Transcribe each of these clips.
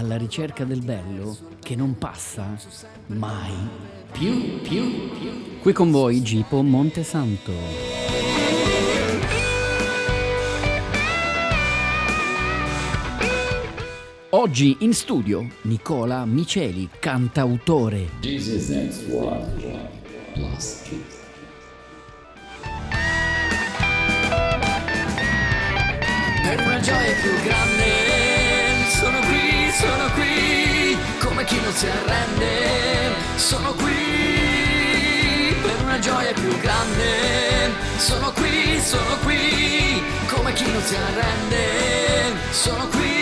alla ricerca del bello che non passa mai più, più, più. Qui con voi Gipo Montesanto. Oggi in studio Nicola Miceli, cantautore. Jesus next one, plus kids. Per una gioia più grande, non si arrende, sono qui.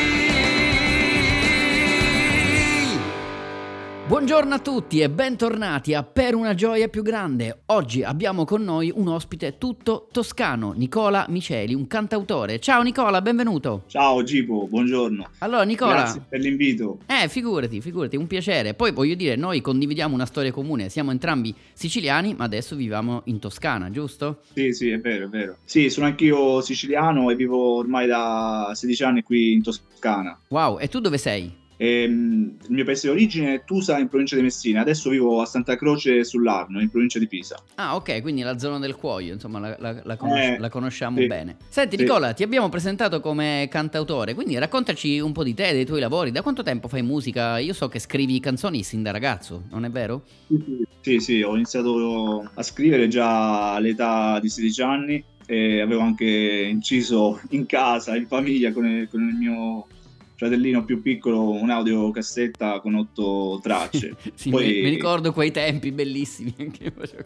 Buongiorno a tutti e bentornati a Per una gioia più grande. Oggi abbiamo con noi un ospite tutto toscano, Nicola Miceli, un cantautore. Ciao Nicola, benvenuto. Ciao Gipo, buongiorno. Allora Nicola, Grazie per l'invito. eh figurati, figurati, un piacere. Poi voglio dire, noi condividiamo una storia comune, siamo entrambi siciliani, ma adesso viviamo in Toscana, giusto? Sì, sì, è vero, è vero. Sì, sono anch'io siciliano e vivo ormai da 16 anni qui in Toscana. Wow, e tu dove sei? Ehm, il mio paese di origine è Tusa in provincia di Messina, adesso vivo a Santa Croce sull'Arno in provincia di Pisa. Ah, ok, quindi la zona del cuoio, insomma, la, la- la conos- Eh, la conosciamo sì. bene. Senti, Sì. Nicola, ti abbiamo presentato come cantautore, quindi raccontaci un po' di te, dei tuoi lavori. Da quanto tempo fai musica? Io so che scrivi canzoni sin da ragazzo, non è vero? Sì, sì, ho iniziato a scrivere già all'età di 16 anni e avevo anche inciso in casa, in famiglia, con il, con il mio fratellino più piccolo un'audiocassetta con otto tracce. Sì, Poi- mi, ricordo quei tempi bellissimi. Facevo-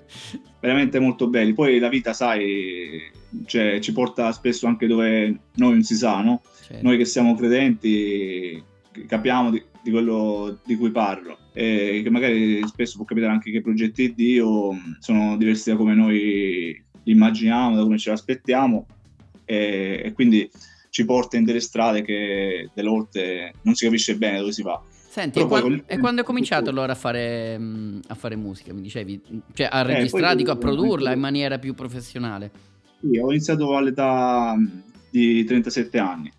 veramente molto belli. Poi la vita, sai, cioè, ci porta spesso anche dove noi non si sa, no? Certo. Noi che siamo credenti capiamo di, di quello di cui parlo e che magari spesso può capitare anche che i progetti di Dio sono diversi da come noi li immaginiamo, da come ce l'aspettiamo e, e quindi ci porta in delle strade che delle volte non si capisce bene dove si va. Senti, e, Però poi quan- col- e quando hai cominciato allora a fare, a fare musica? Mi dicevi, cioè a poi registrare, dico, a produrla in maniera più professionale. Sì, ho iniziato all'età di 37 anni,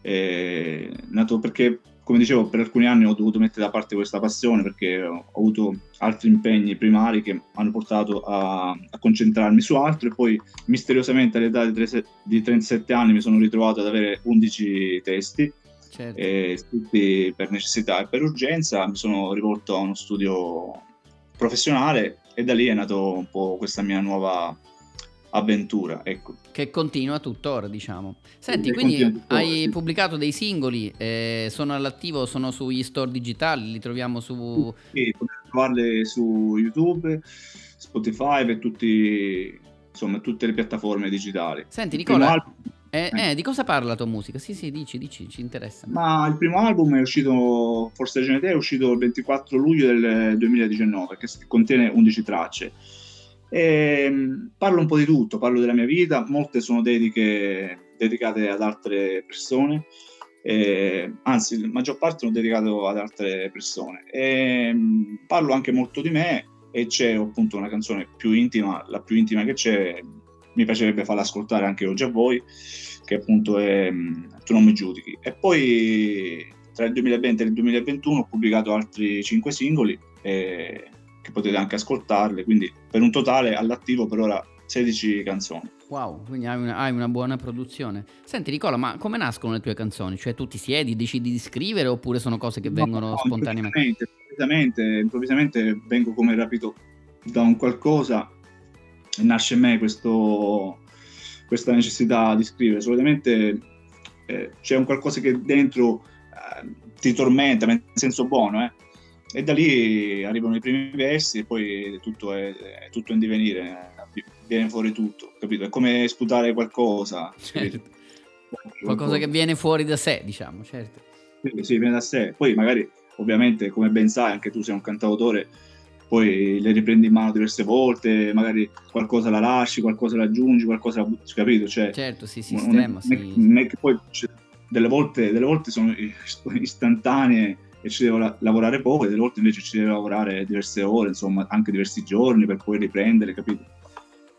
Eh, nato perché, come dicevo, per alcuni anni ho dovuto mettere da parte questa passione perché ho avuto altri impegni primari che hanno portato a, a concentrarmi su altro e poi misteriosamente all'età di, tre- di 37 anni mi sono ritrovato ad avere 11 testi Certo. e tutti per necessità e per urgenza mi sono rivolto a uno studio professionale e da lì è nato un po' questa mia nuova avventura, ecco. Che continua tuttora, diciamo. Senti, Che quindi hai pubblicato dei singoli, eh, sono all'attivo, sono sugli store digitali, li troviamo su... Sì, potete trovarle su YouTube, Spotify e tutti, insomma, tutte le piattaforme digitali. Senti, Nicola, album- eh, eh, di cosa parla la tua musica? Sì, sì, dici, dici, ci interessa. ma il primo album è uscito, Forse Genete, è uscito il 24 luglio del 2019, che contiene 11 tracce. E, mh, parlo un po' di tutto, parlo della mia vita, molte sono dediche, dedicate ad altre persone, e, anzi, la maggior parte sono dedicato ad altre persone. E, mh, parlo anche molto di me e c'è appunto una canzone più intima, la più intima che c'è, mi piacerebbe farla ascoltare anche oggi a voi, che appunto è mh, Tu non mi giudichi. E poi tra il 2020 e il 2021 ho pubblicato altri 5 singoli eh, che potete anche ascoltarle, quindi per un totale all'attivo per ora 16 canzoni. Wow, quindi hai una, hai una buona produzione. Senti Nicola, ma come nascono le tue canzoni? Cioè tu ti siedi, decidi di scrivere oppure sono cose che vengono No, spontaneamente? Improvvisamente, improvvisamente, improvvisamente vengo come rapito da un qualcosa e nasce in me questo, questa necessità di scrivere. Solitamente eh, c'è un qualcosa che dentro eh, ti tormenta, in senso buono, eh. E da lì arrivano i primi versi e poi tutto è, è tutto in divenire, viene fuori tutto, capito? È come sputare qualcosa. Certo. Qualcosa che viene fuori da sé, diciamo, certo. Sì, sì, viene da sé. Poi magari ovviamente come ben sai anche tu sei un cantautore, poi le riprendi in mano diverse volte, magari qualcosa la lasci, qualcosa la aggiungi, qualcosa la butti, capito? Cioè, certo, sì, sistema, non è, sì. Non è che poi cioè, delle, volte, delle volte sono istantanee e ci devo la- lavorare poco, e delle volte invece ci devo lavorare diverse ore, insomma, anche diversi giorni per poi riprendere, capito?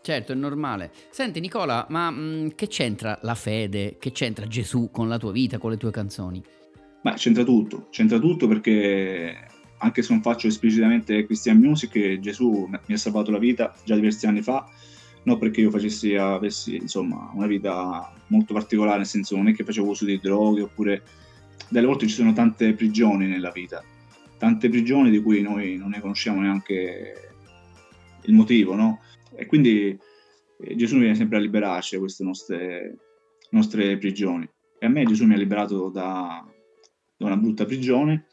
Certo, è normale. Senti Nicola, ma mh, mm, che c'entra la fede, che c'entra Gesù con la tua vita, con le tue canzoni? Ma c'entra tutto, c'entra tutto perché anche se non faccio esplicitamente Christian Music, Gesù mi ha salvato la vita già diversi anni fa, non perché io facessi, avessi insomma, una vita molto particolare, nel senso non è che facevo uso di droghe oppure delle volte ci sono tante prigioni nella vita, tante prigioni di cui noi non ne conosciamo neanche il motivo, no? E quindi eh, Gesù viene sempre a liberarci da queste nostre, nostre prigioni. E a me Gesù mi ha liberato da, da una brutta prigione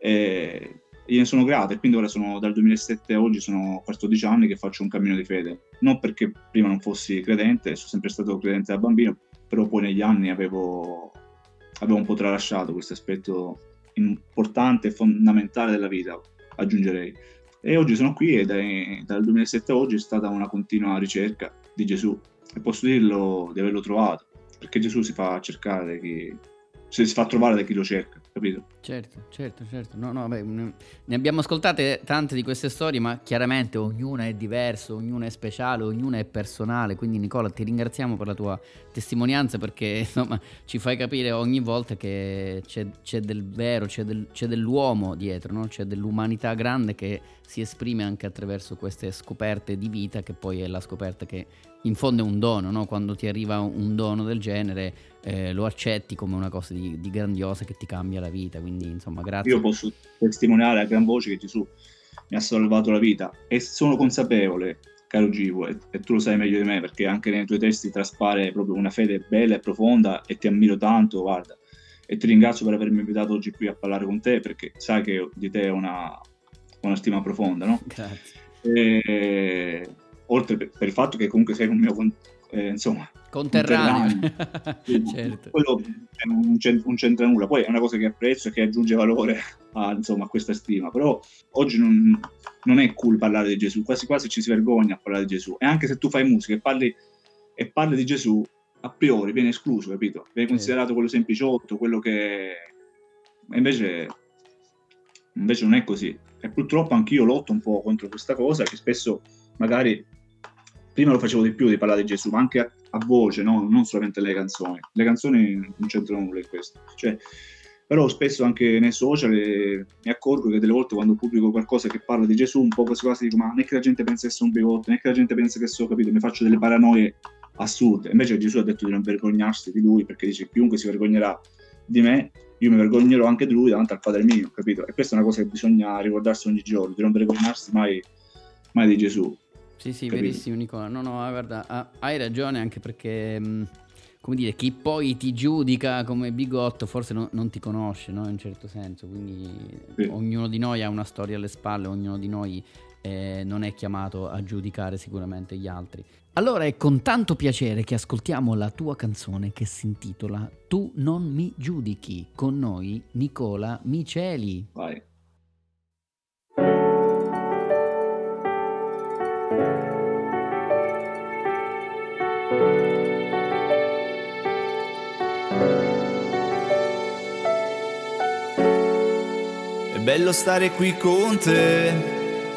e gliene sono grato e quindi ora sono dal 2007 a oggi sono 14 anni che faccio un cammino di fede. Non perché prima non fossi credente, sono sempre stato credente da bambino, però poi negli anni avevo, avevo un po' tralasciato questo aspetto importante e fondamentale della vita, aggiungerei. E oggi sono qui e dai, dal 2007 a oggi è stata una continua ricerca di Gesù e posso dirlo di averlo trovato, perché Gesù si fa cercare da chi, si fa trovare da chi lo cerca capito? Certo, certo, certo. No, no, beh, ne abbiamo ascoltate tante di queste storie, ma chiaramente ognuna è diversa, ognuna è speciale, ognuna è personale. Quindi, Nicola, ti ringraziamo per la tua testimonianza perché insomma ci fai capire ogni volta che c'è, c'è del vero, c'è, del, c'è dell'uomo dietro, no? c'è dell'umanità grande che si esprime anche attraverso queste scoperte di vita, che poi è la scoperta che in fondo è un dono, no? quando ti arriva un dono del genere eh, lo accetti come una cosa di, di, grandiosa che ti cambia la vita, quindi insomma grazie. Io posso testimoniare a gran voce che Gesù mi ha salvato la vita e sono consapevole, caro Givo, e, e tu lo sai meglio di me perché anche nei tuoi testi traspare proprio una fede bella e profonda e ti ammiro tanto, guarda, e ti ringrazio per avermi invitato oggi qui a parlare con te perché sai che di te ho una, una stima profonda, no? Grazie. E, oltre per, per, il fatto che comunque sei un mio eh, insomma conterraneo, certo. quello non, c'entra, non c'entra nulla poi è una cosa che apprezzo e che aggiunge valore a, insomma, a questa stima. Però oggi non, non, è cool parlare di Gesù. Quasi quasi ci si vergogna a parlare di Gesù. E anche se tu fai musica e parli, e parli di Gesù a priori viene escluso capito? Viene considerato quello sempliciotto quello che invece invece non è così. E purtroppo anch'io lotto un po' contro questa cosa che spesso magari prima lo facevo di più di parlare di Gesù, ma anche a, a voce, no? non solamente le canzoni. Le canzoni non c'entrano nulla in questo. Cioè, però spesso anche nei social eh, mi accorgo che delle volte quando pubblico qualcosa che parla di Gesù, un po' quasi quasi dico, ma è che la gente pensa che sono un bigotto, è che la gente pensa che so, capito, mi faccio delle paranoie assurde. Invece Gesù ha detto di non vergognarsi di lui, perché dice chiunque si vergognerà di me, io mi vergognerò anche di lui davanti al Padre mio, capito? E questa è una cosa che bisogna ricordarsi ogni giorno, di non vergognarsi mai, mai di Gesù. Sì, sì, capito? verissimo Nicola. No, no, guarda, hai ragione anche perché, mm, come dire, chi poi ti giudica come bigotto forse no, non ti conosce, no? In un certo senso. Quindi sì. ognuno di noi ha una storia alle spalle, ognuno di noi eh, non è chiamato a giudicare sicuramente gli altri. Allora è con tanto piacere che ascoltiamo la tua canzone che si intitola Tu non mi giudichi, con noi Nicola Miceli. Vai. Bello stare qui con te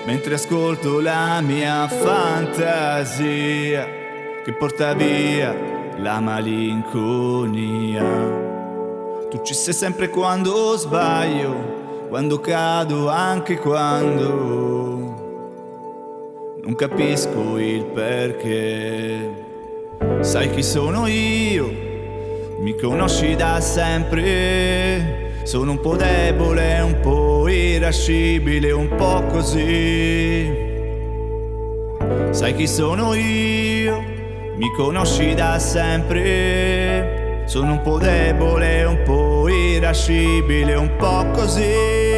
mentre ascolto la mia fantasia che porta via la malinconia. Tu ci sei sempre quando sbaglio, quando cado, anche quando non capisco il perché. Sai chi sono io, mi conosci da sempre. Sono un po' debole, un po' irascibile, un po' così. Sai chi sono io, mi conosci da sempre. Sono un po' debole, un po' irascibile, un po' così.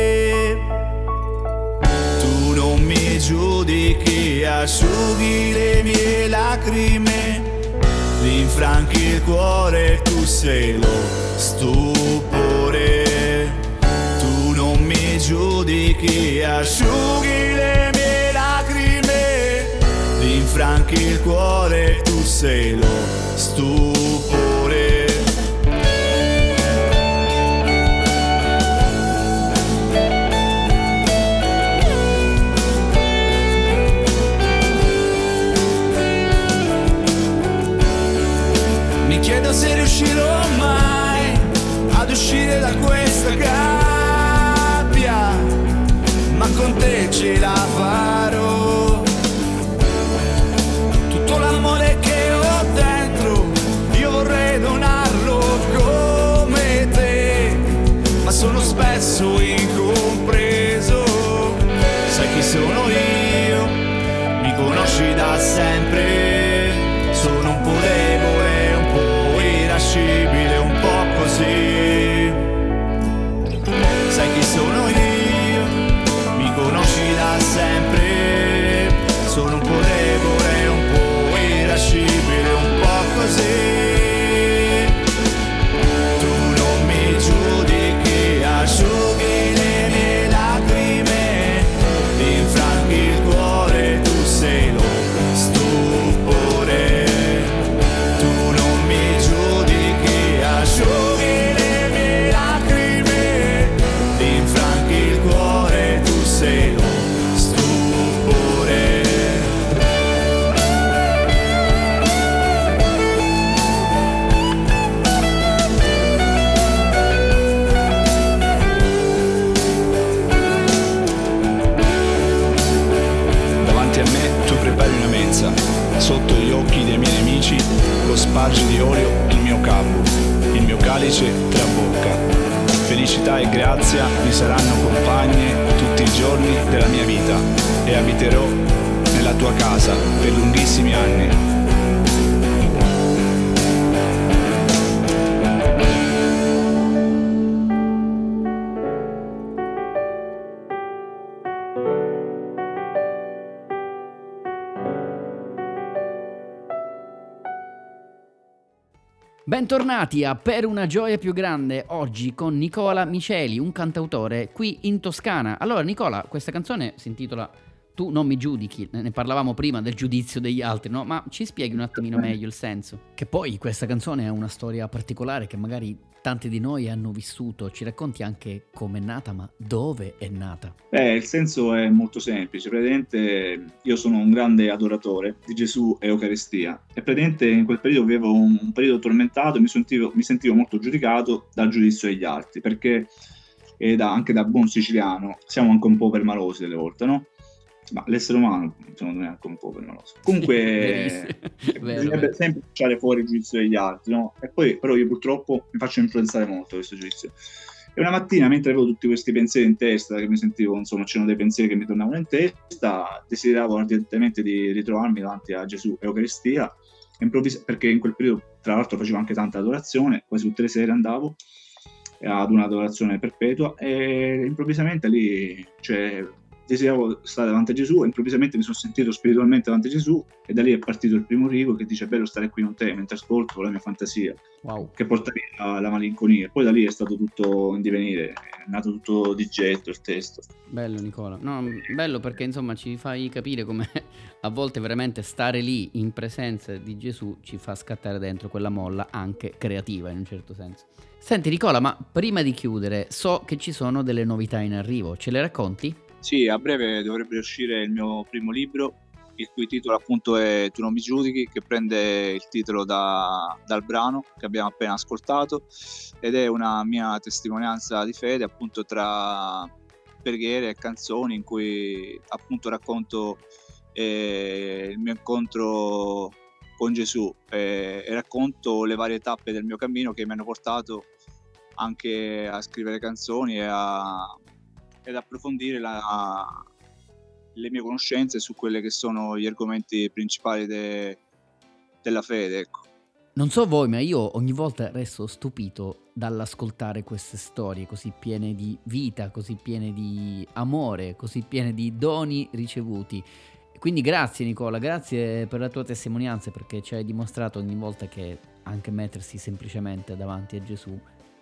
giudichi, asciughi le mie lacrime, rinfranchi il cuore, tu sei lo stupore, tu non giudichi, asciughi le mie lacrime, rinfranchi il cuore, tu sei lo stupore. Bentornati a Per una gioia più grande, oggi con Nicola Miceli, un cantautore qui in Toscana. Allora Nicola, questa canzone si intitola Tu non mi giudichi, ne parlavamo prima del giudizio degli altri, no? Ma ci spieghi un attimino meglio il senso? Che poi questa canzone è una storia particolare che magari tanti di noi hanno vissuto, ci racconti anche come è nata, ma dove è nata? Beh, il senso è molto semplice. Praticamente io sono un grande adoratore di Gesù e Eucaristia e praticamente in quel periodo avevo un, un periodo tormentato e mi sentivo, mi sentivo molto giudicato dal giudizio degli altri perché e da- anche da buon siciliano siamo anche un po' permalosi delle volte, no? Ma l'essere umano secondo me è anche un po' permaloso. Comunque. Vero, bisognerebbe sempre lasciare fuori il giudizio degli altri, no? E poi però io purtroppo mi faccio influenzare molto questo giudizio. E una mattina, mentre avevo tutti questi pensieri in testa, che mi sentivo, insomma, c'erano dei pensieri che mi tornavano in testa, desideravo ardentemente di ritrovarmi davanti a Gesù e Eucaristia, improvvis- perché in quel periodo, tra l'altro, facevo anche tanta adorazione, quasi tutte le sere andavo ad un'adorazione perpetua e improvvisamente lì, cioè, desideravo stare davanti a Gesù e improvvisamente mi sono sentito spiritualmente davanti a Gesù e da lì è partito il primo rigo che dice è bello stare qui con te mentre ascolto la mia fantasia Wow. che porta via la malinconia. Poi da lì è stato tutto in divenire, è nato tutto di getto il testo. Bello Nicola, no, bello perché insomma ci fai capire come a volte veramente stare lì in presenza di Gesù ci fa scattare dentro quella molla anche creativa in un certo senso. Senti Nicola, ma prima di chiudere, so che ci sono delle novità in arrivo, ce le racconti? Sì, a breve dovrebbe uscire il mio primo libro, il cui titolo appunto è Tu non mi giudichi, che prende il titolo da- dal brano che abbiamo appena ascoltato ed è una mia testimonianza di fede appunto tra preghiere e canzoni in cui appunto racconto eh, il mio incontro con Gesù eh, e racconto le varie tappe del mio cammino che mi hanno portato anche a scrivere canzoni e a, ed approfondire la- le mie conoscenze su quelle che sono gli argomenti principali de- della fede. Ecco. Non so voi, ma io ogni volta resto stupito dall'ascoltare queste storie così piene di vita, così piene di amore, così piene di doni ricevuti. Quindi grazie Nicola, grazie per la tua testimonianza perché ci hai dimostrato ogni volta che anche mettersi semplicemente davanti a Gesù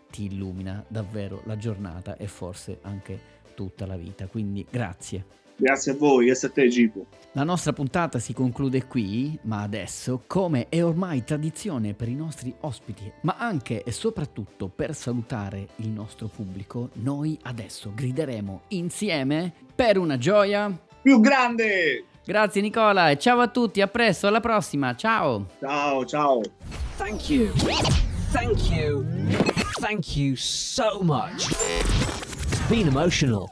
ti illumina davvero la giornata e forse anche tutta la vita. Quindi grazie. Grazie a voi, grazie a te Gipo. La nostra puntata si conclude qui, ma adesso, come è ormai tradizione per i nostri ospiti, ma anche e soprattutto per salutare il nostro pubblico, noi adesso grideremo insieme per una gioia più grande! Grazie Nicola e ciao a tutti, a presto, alla prossima, ciao! Ciao, ciao! Thank you! Thank you! Thank you so much! Been emotional.